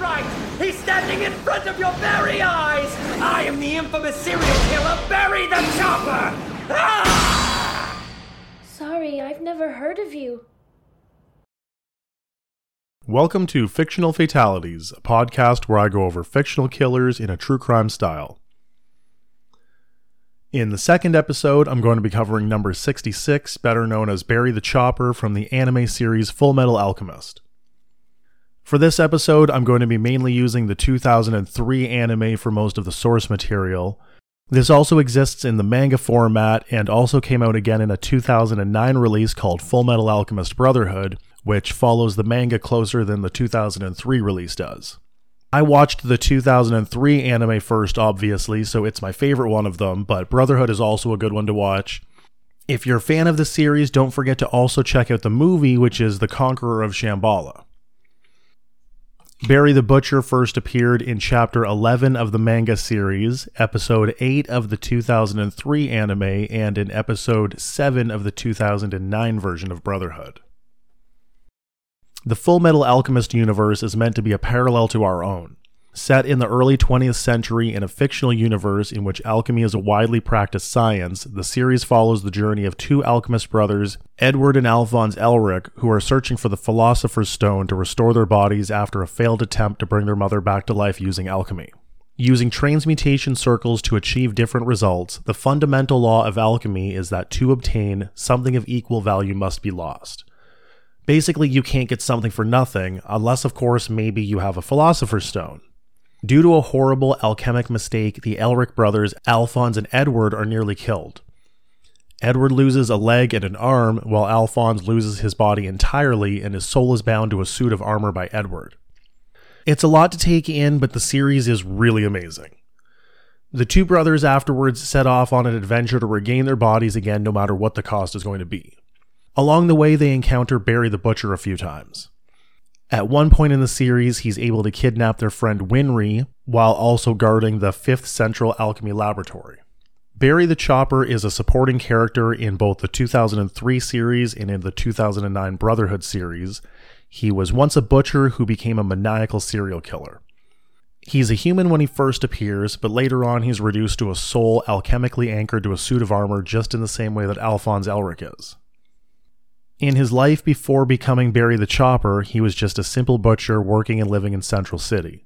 right! He's standing in front of your very eyes! I am the infamous serial killer, Barry the Chopper! Ah! Sorry, I've never heard of you. Welcome to Fictional Fatalities, a podcast where I go over fictional killers in a true crime style. In the second episode, I'm going to be covering number 66, better known as Barry the Chopper from the anime series Full Metal Alchemist. For this episode, I'm going to be mainly using the 2003 anime for most of the source material. This also exists in the manga format and also came out again in a 2009 release called Full Metal Alchemist Brotherhood, which follows the manga closer than the 2003 release does. I watched the 2003 anime first, obviously, so it's my favorite one of them, but Brotherhood is also a good one to watch. If you're a fan of the series, don't forget to also check out the movie, which is The Conqueror of Shambhala. Barry the Butcher first appeared in chapter 11 of the manga series, episode 8 of the 2003 anime, and in episode 7 of the 2009 version of Brotherhood. The Full Metal Alchemist universe is meant to be a parallel to our own. Set in the early 20th century in a fictional universe in which alchemy is a widely practiced science, the series follows the journey of two alchemist brothers, Edward and Alphonse Elric, who are searching for the Philosopher's Stone to restore their bodies after a failed attempt to bring their mother back to life using alchemy. Using transmutation circles to achieve different results, the fundamental law of alchemy is that to obtain, something of equal value must be lost. Basically, you can't get something for nothing, unless, of course, maybe you have a Philosopher's Stone. Due to a horrible alchemic mistake, the Elric brothers, Alphonse and Edward, are nearly killed. Edward loses a leg and an arm, while Alphonse loses his body entirely and his soul is bound to a suit of armor by Edward. It's a lot to take in, but the series is really amazing. The two brothers afterwards set off on an adventure to regain their bodies again, no matter what the cost is going to be. Along the way, they encounter Barry the Butcher a few times. At one point in the series, he's able to kidnap their friend Winry while also guarding the 5th Central Alchemy Laboratory. Barry the Chopper is a supporting character in both the 2003 series and in the 2009 Brotherhood series. He was once a butcher who became a maniacal serial killer. He's a human when he first appears, but later on he's reduced to a soul alchemically anchored to a suit of armor just in the same way that Alphonse Elric is. In his life before becoming Barry the Chopper, he was just a simple butcher working and living in Central City.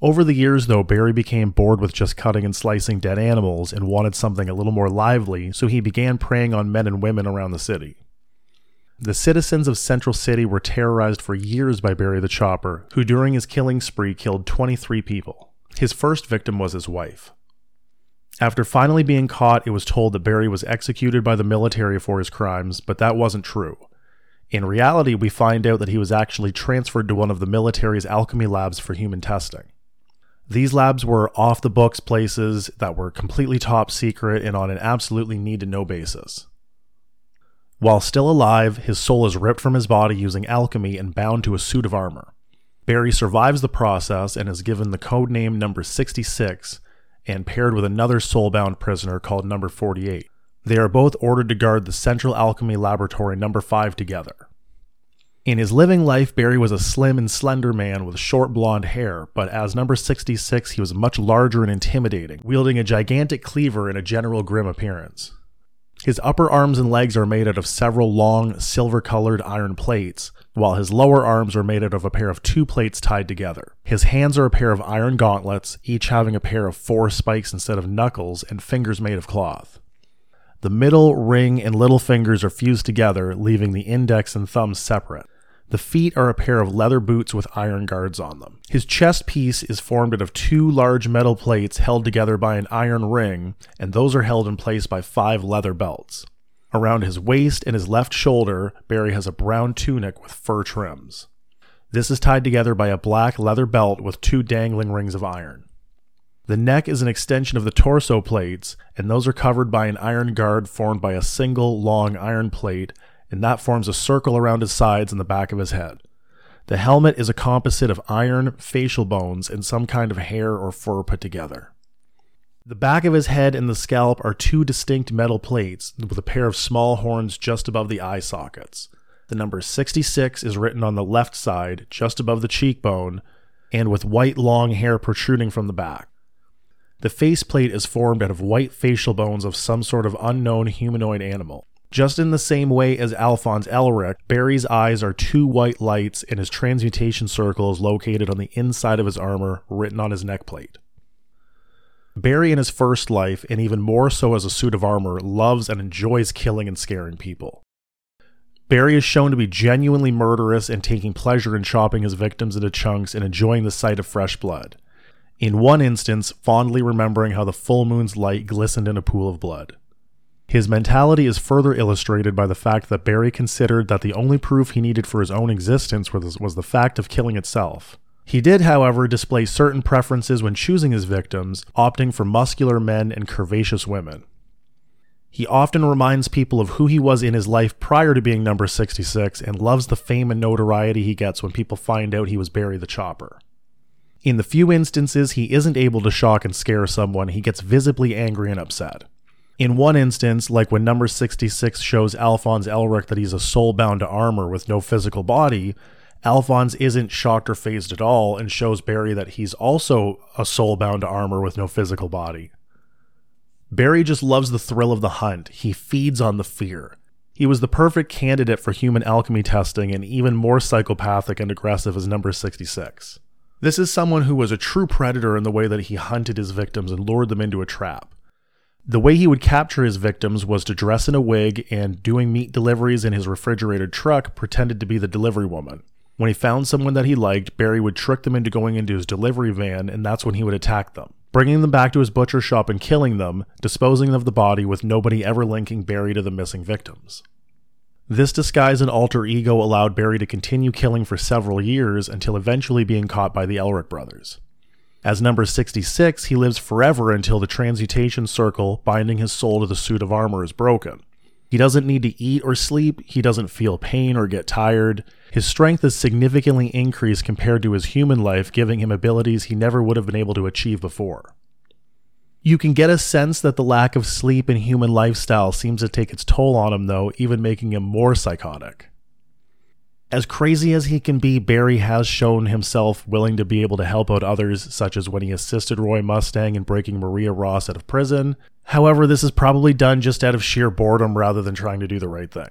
Over the years, though, Barry became bored with just cutting and slicing dead animals and wanted something a little more lively, so he began preying on men and women around the city. The citizens of Central City were terrorized for years by Barry the Chopper, who during his killing spree killed 23 people. His first victim was his wife. After finally being caught, it was told that Barry was executed by the military for his crimes, but that wasn't true. In reality, we find out that he was actually transferred to one of the military's alchemy labs for human testing. These labs were off the books places that were completely top secret and on an absolutely need to know basis. While still alive, his soul is ripped from his body using alchemy and bound to a suit of armor. Barry survives the process and is given the code name number 66 and paired with another soulbound prisoner called Number 48. They are both ordered to guard the Central Alchemy Laboratory Number 5 together. In his living life, Barry was a slim and slender man with short blonde hair, but as number 66, he was much larger and intimidating, wielding a gigantic cleaver and a general grim appearance. His upper arms and legs are made out of several long, silver colored iron plates, while his lower arms are made out of a pair of two plates tied together. His hands are a pair of iron gauntlets, each having a pair of four spikes instead of knuckles, and fingers made of cloth. The middle, ring, and little fingers are fused together, leaving the index and thumb separate. The feet are a pair of leather boots with iron guards on them. His chest piece is formed out of two large metal plates held together by an iron ring, and those are held in place by five leather belts. Around his waist and his left shoulder, Barry has a brown tunic with fur trims. This is tied together by a black leather belt with two dangling rings of iron. The neck is an extension of the torso plates, and those are covered by an iron guard formed by a single long iron plate, and that forms a circle around his sides and the back of his head. The helmet is a composite of iron, facial bones, and some kind of hair or fur put together. The back of his head and the scalp are two distinct metal plates with a pair of small horns just above the eye sockets. The number 66 is written on the left side, just above the cheekbone. and with white long hair protruding from the back. The faceplate is formed out of white facial bones of some sort of unknown humanoid animal. Just in the same way as Alphonse Elric, Barry's eyes are two white lights and his transmutation circle is located on the inside of his armor, written on his neckplate. Barry in his first life, and even more so as a suit of armor, loves and enjoys killing and scaring people. Barry is shown to be genuinely murderous and taking pleasure in chopping his victims into chunks and enjoying the sight of fresh blood. In one instance, fondly remembering how the full moon's light glistened in a pool of blood. His mentality is further illustrated by the fact that Barry considered that the only proof he needed for his own existence was, was the fact of killing itself. He did, however, display certain preferences when choosing his victims, opting for muscular men and curvaceous women. He often reminds people of who he was in his life prior to being number 66 and loves the fame and notoriety he gets when people find out he was Barry the Chopper. In the few instances he isn't able to shock and scare someone, he gets visibly angry and upset. In one instance, like when number 66 shows Alphonse Elric that he's a soul bound to armor with no physical body, Alphonse isn't shocked or fazed at all and shows Barry that he's also a soul bound to armor with no physical body. Barry just loves the thrill of the hunt. He feeds on the fear. He was the perfect candidate for human alchemy testing and even more psychopathic and aggressive as number 66. This is someone who was a true predator in the way that he hunted his victims and lured them into a trap. The way he would capture his victims was to dress in a wig and, doing meat deliveries in his refrigerated truck, pretended to be the delivery woman. When he found someone that he liked, Barry would trick them into going into his delivery van, and that's when he would attack them, bringing them back to his butcher shop and killing them, disposing of the body with nobody ever linking Barry to the missing victims. This disguise and alter ego allowed Barry to continue killing for several years until eventually being caught by the Elric brothers. As number 66, he lives forever until the transmutation circle binding his soul to the suit of armor is broken. He doesn't need to eat or sleep, he doesn't feel pain or get tired. His strength is significantly increased compared to his human life, giving him abilities he never would have been able to achieve before. You can get a sense that the lack of sleep and human lifestyle seems to take its toll on him, though, even making him more psychotic. As crazy as he can be, Barry has shown himself willing to be able to help out others, such as when he assisted Roy Mustang in breaking Maria Ross out of prison. However, this is probably done just out of sheer boredom rather than trying to do the right thing.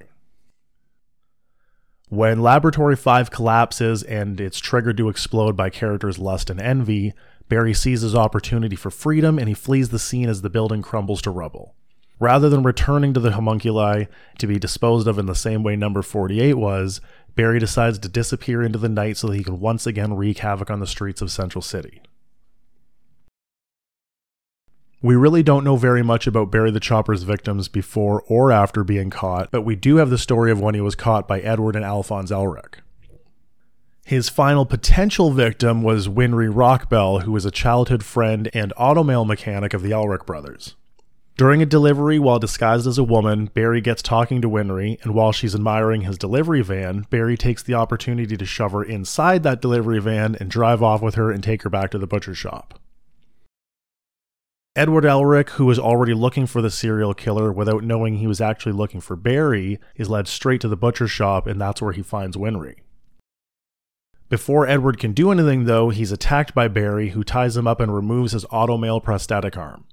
When Laboratory 5 collapses and it's triggered to explode by characters' lust and envy, Barry sees his opportunity for freedom and he flees the scene as the building crumbles to rubble. Rather than returning to the homunculi to be disposed of in the same way number 48 was, Barry decides to disappear into the night so that he can once again wreak havoc on the streets of Central City. We really don't know very much about Barry the Chopper's victims before or after being caught, but we do have the story of when he was caught by Edward and Alphonse Elric. His final potential victim was Winry Rockbell, who was a childhood friend and automail mechanic of the Elric brothers. During a delivery while disguised as a woman, Barry gets talking to Winry, and while she's admiring his delivery van, Barry takes the opportunity to shove her inside that delivery van and drive off with her and take her back to the butcher shop. Edward Elric, who is already looking for the serial killer without knowing he was actually looking for Barry, is led straight to the butcher shop, and that's where he finds Winry. Before Edward can do anything, though, he's attacked by Barry, who ties him up and removes his automail prosthetic arm.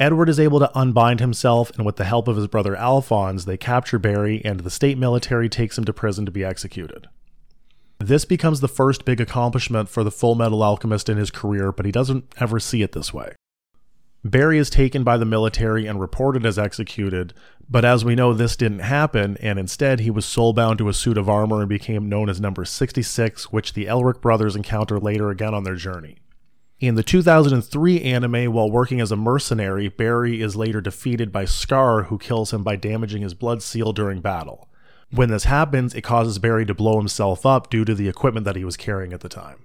Edward is able to unbind himself, and with the help of his brother Alphonse, they capture Barry, and the state military takes him to prison to be executed. This becomes the first big accomplishment for the Full Metal Alchemist in his career, but he doesn't ever see it this way. Barry is taken by the military and reported as executed, but as we know, this didn't happen, and instead he was soulbound to a suit of armor and became known as Number 66, which the Elric brothers encounter later again on their journey. In the 2003 anime, while working as a mercenary, Barry is later defeated by Scar, who kills him by damaging his blood seal during battle. When this happens, it causes Barry to blow himself up due to the equipment that he was carrying at the time.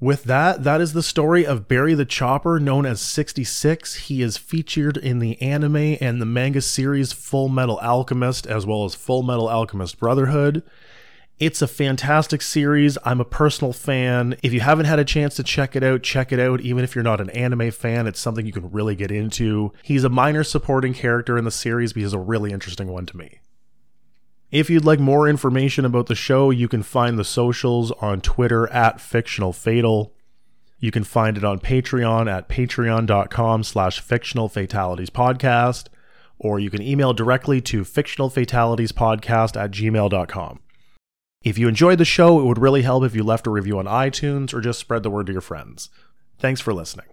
With that, that is the story of Barry the Chopper, known as 66. He is featured in the anime and the manga series Full Metal Alchemist, as well as Full Metal Alchemist Brotherhood. It's a fantastic series. I'm a personal fan. If you haven't had a chance to check it out, check it out. Even if you're not an anime fan, it's something you can really get into. He's a minor supporting character in the series, but he's a really interesting one to me. If you'd like more information about the show, you can find the socials on Twitter at Fictional Fatal. You can find it on Patreon at patreon.com slash fictional fatalities podcast, or you can email directly to fictionalfataliespodcast at gmail.com. If you enjoyed the show, it would really help if you left a review on iTunes or just spread the word to your friends. Thanks for listening.